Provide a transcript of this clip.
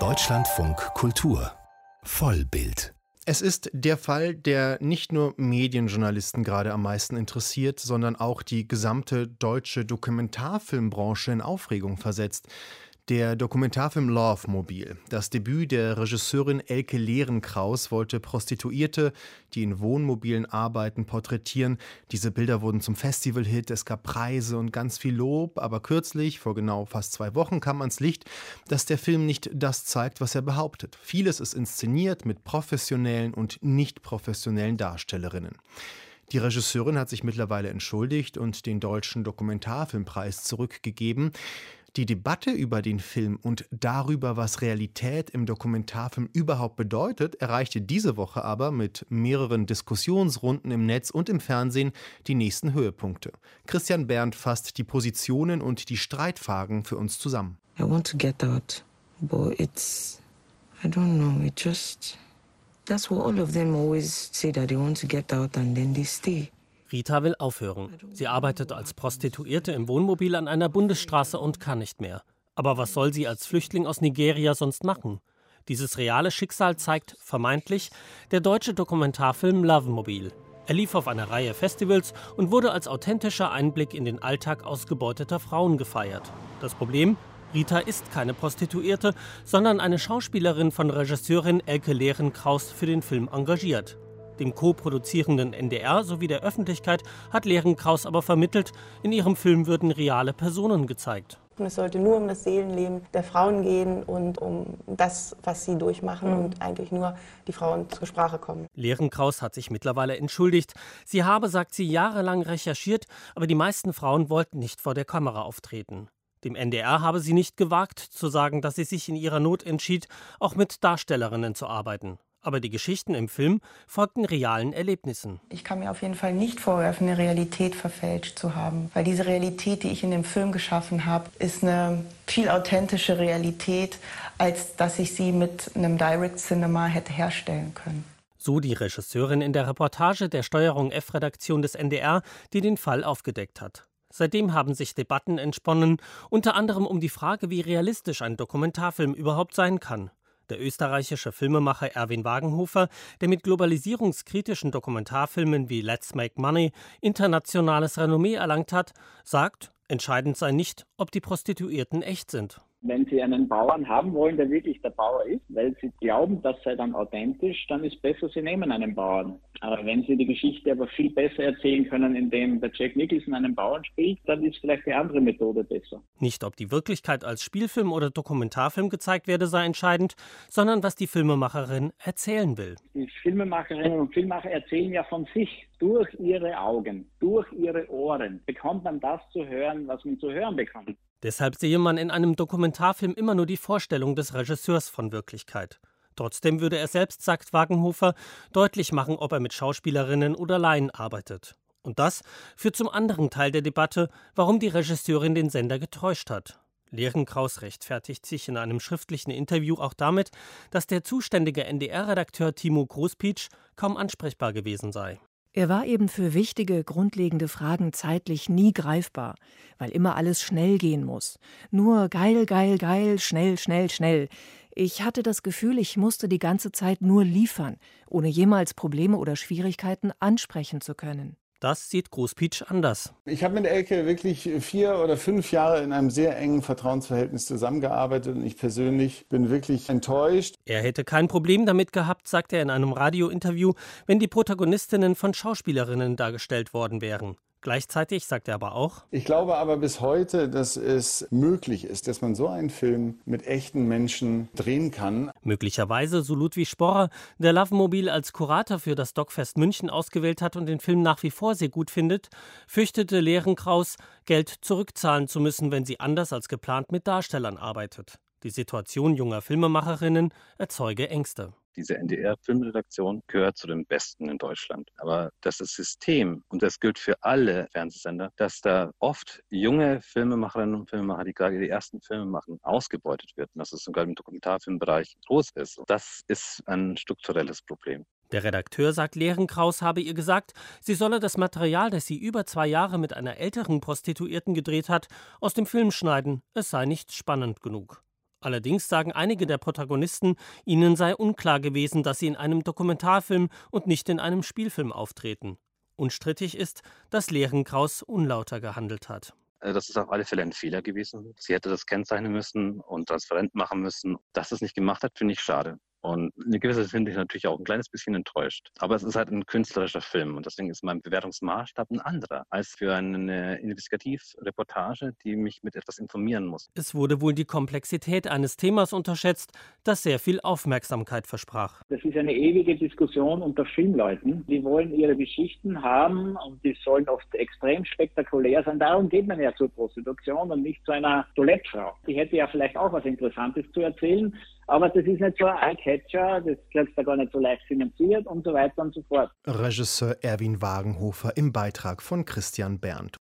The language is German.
Deutschlandfunk Kultur Vollbild es ist der Fall, der nicht nur Medienjournalisten gerade am meisten interessiert, sondern auch die gesamte deutsche Dokumentarfilmbranche in Aufregung versetzt. Der Dokumentarfilm Love Mobil, das Debüt der Regisseurin Elke Lehrenkraus, wollte Prostituierte, die in Wohnmobilen arbeiten, porträtieren. Diese Bilder wurden zum Festivalhit, es gab Preise und ganz viel Lob, aber kürzlich, vor genau fast zwei Wochen, kam ans Licht, dass der Film nicht das zeigt, was er behauptet. Vieles ist inszeniert mit professionellen und nicht professionellen Darstellerinnen. Die Regisseurin hat sich mittlerweile entschuldigt und den Deutschen Dokumentarfilmpreis zurückgegeben. Die Debatte über den Film und darüber, was Realität im Dokumentarfilm überhaupt bedeutet, erreichte diese Woche aber mit mehreren Diskussionsrunden im Netz und im Fernsehen die nächsten Höhepunkte. Christian Berndt fasst die Positionen und die Streitfragen für uns zusammen. I want to get out, but it's I don't know, it just that's what all of them always say that they want to get out and then they stay. Rita will aufhören. Sie arbeitet als Prostituierte im Wohnmobil an einer Bundesstraße und kann nicht mehr. Aber was soll sie als Flüchtling aus Nigeria sonst machen? Dieses reale Schicksal zeigt vermeintlich der deutsche Dokumentarfilm Love Mobile. Er lief auf einer Reihe Festivals und wurde als authentischer Einblick in den Alltag ausgebeuteter Frauen gefeiert. Das Problem? Rita ist keine Prostituierte, sondern eine Schauspielerin von Regisseurin Elke Lehren-Kraus für den Film engagiert. Dem co-produzierenden NDR sowie der Öffentlichkeit hat Lehren-Kraus aber vermittelt, in ihrem Film würden reale Personen gezeigt. Es sollte nur um das Seelenleben der Frauen gehen und um das, was sie durchmachen mhm. und eigentlich nur die Frauen zur Sprache kommen. Lehren-Kraus hat sich mittlerweile entschuldigt. Sie habe, sagt sie, jahrelang recherchiert, aber die meisten Frauen wollten nicht vor der Kamera auftreten. Dem NDR habe sie nicht gewagt zu sagen, dass sie sich in ihrer Not entschied, auch mit Darstellerinnen zu arbeiten. Aber die Geschichten im Film folgten realen Erlebnissen. Ich kann mir auf jeden Fall nicht vorwerfen, eine Realität verfälscht zu haben. Weil diese Realität, die ich in dem Film geschaffen habe, ist eine viel authentische Realität, als dass ich sie mit einem Direct Cinema hätte herstellen können. So die Regisseurin in der Reportage der Steuerung F-Redaktion des NDR, die den Fall aufgedeckt hat. Seitdem haben sich Debatten entsponnen, unter anderem um die Frage, wie realistisch ein Dokumentarfilm überhaupt sein kann. Der österreichische Filmemacher Erwin Wagenhofer, der mit globalisierungskritischen Dokumentarfilmen wie Let's Make Money internationales Renommee erlangt hat, sagt, entscheidend sei nicht, ob die Prostituierten echt sind wenn Sie einen Bauern haben wollen, der wirklich der Bauer ist, weil Sie glauben, das sei dann authentisch, dann ist besser, Sie nehmen einen Bauern. Aber wenn Sie die Geschichte aber viel besser erzählen können, indem der Jack Nicholson einen Bauern spielt, dann ist vielleicht die andere Methode besser. Nicht, ob die Wirklichkeit als Spielfilm oder Dokumentarfilm gezeigt werde, sei entscheidend, sondern was die Filmemacherin erzählen will. Die Filmemacherinnen und Filmemacher erzählen ja von sich. Durch ihre Augen, durch ihre Ohren bekommt man das zu hören, was man zu hören bekommt. Deshalb sehe man in einem Dokumentarfilm immer nur die Vorstellung des Regisseurs von Wirklichkeit. Trotzdem würde er selbst, sagt Wagenhofer, deutlich machen, ob er mit Schauspielerinnen oder Laien arbeitet. Und das führt zum anderen Teil der Debatte, warum die Regisseurin den Sender getäuscht hat. Lehrenkraus rechtfertigt sich in einem schriftlichen Interview auch damit, dass der zuständige NDR-Redakteur Timo Großpietsch kaum ansprechbar gewesen sei. Er war eben für wichtige, grundlegende Fragen zeitlich nie greifbar, weil immer alles schnell gehen muss. Nur geil, geil, geil, schnell, schnell, schnell. Ich hatte das Gefühl, ich musste die ganze Zeit nur liefern, ohne jemals Probleme oder Schwierigkeiten ansprechen zu können. Das sieht Großpietsch anders. Ich habe mit Elke wirklich vier oder fünf Jahre in einem sehr engen Vertrauensverhältnis zusammengearbeitet und ich persönlich bin wirklich enttäuscht. Er hätte kein Problem damit gehabt, sagt er in einem Radiointerview, wenn die Protagonistinnen von Schauspielerinnen dargestellt worden wären. Gleichzeitig sagt er aber auch, ich glaube aber bis heute, dass es möglich ist, dass man so einen Film mit echten Menschen drehen kann. Möglicherweise, so Ludwig Sporrer, der Lovemobil als Kurator für das Dogfest München ausgewählt hat und den Film nach wie vor sehr gut findet, fürchtete Lehrenkraus, Geld zurückzahlen zu müssen, wenn sie anders als geplant mit Darstellern arbeitet. Die Situation junger Filmemacherinnen erzeuge Ängste diese NDR-Filmredaktion gehört zu den besten in Deutschland. Aber das ist System, und das gilt für alle Fernsehsender, dass da oft junge Filmemacherinnen und Filmemacher, die gerade die ersten Filme machen, ausgebeutet wird. Und dass es sogar im Dokumentarfilmbereich groß ist. Das ist ein strukturelles Problem. Der Redakteur sagt, Lehrenkraus habe ihr gesagt, sie solle das Material, das sie über zwei Jahre mit einer älteren Prostituierten gedreht hat, aus dem Film schneiden, es sei nicht spannend genug. Allerdings sagen einige der Protagonisten, ihnen sei unklar gewesen, dass sie in einem Dokumentarfilm und nicht in einem Spielfilm auftreten. Unstrittig ist, dass Lehrenkraus unlauter gehandelt hat. Äh, das ist auf alle Fälle ein Fehler gewesen. Sie hätte das kennzeichnen müssen und transparent machen müssen. Dass es nicht gemacht hat, finde ich schade. Und in gewisser Hinsicht ich natürlich auch ein kleines bisschen enttäuscht. Aber es ist halt ein künstlerischer Film und deswegen ist mein Bewertungsmaßstab ein anderer als für eine Investigativreportage, die mich mit etwas informieren muss. Es wurde wohl die Komplexität eines Themas unterschätzt, das sehr viel Aufmerksamkeit versprach. Das ist eine ewige Diskussion unter Filmleuten. Die wollen ihre Geschichten haben und die sollen oft extrem spektakulär sein. Darum geht man ja zur Prostitution und nicht zu einer Toilettfrau. Die hätte ja vielleicht auch was Interessantes zu erzählen, aber das ist nicht so ein Eye-Catcher, das kriegst du gar nicht so leicht finanziert und so weiter und so fort. Regisseur Erwin Wagenhofer im Beitrag von Christian Berndt.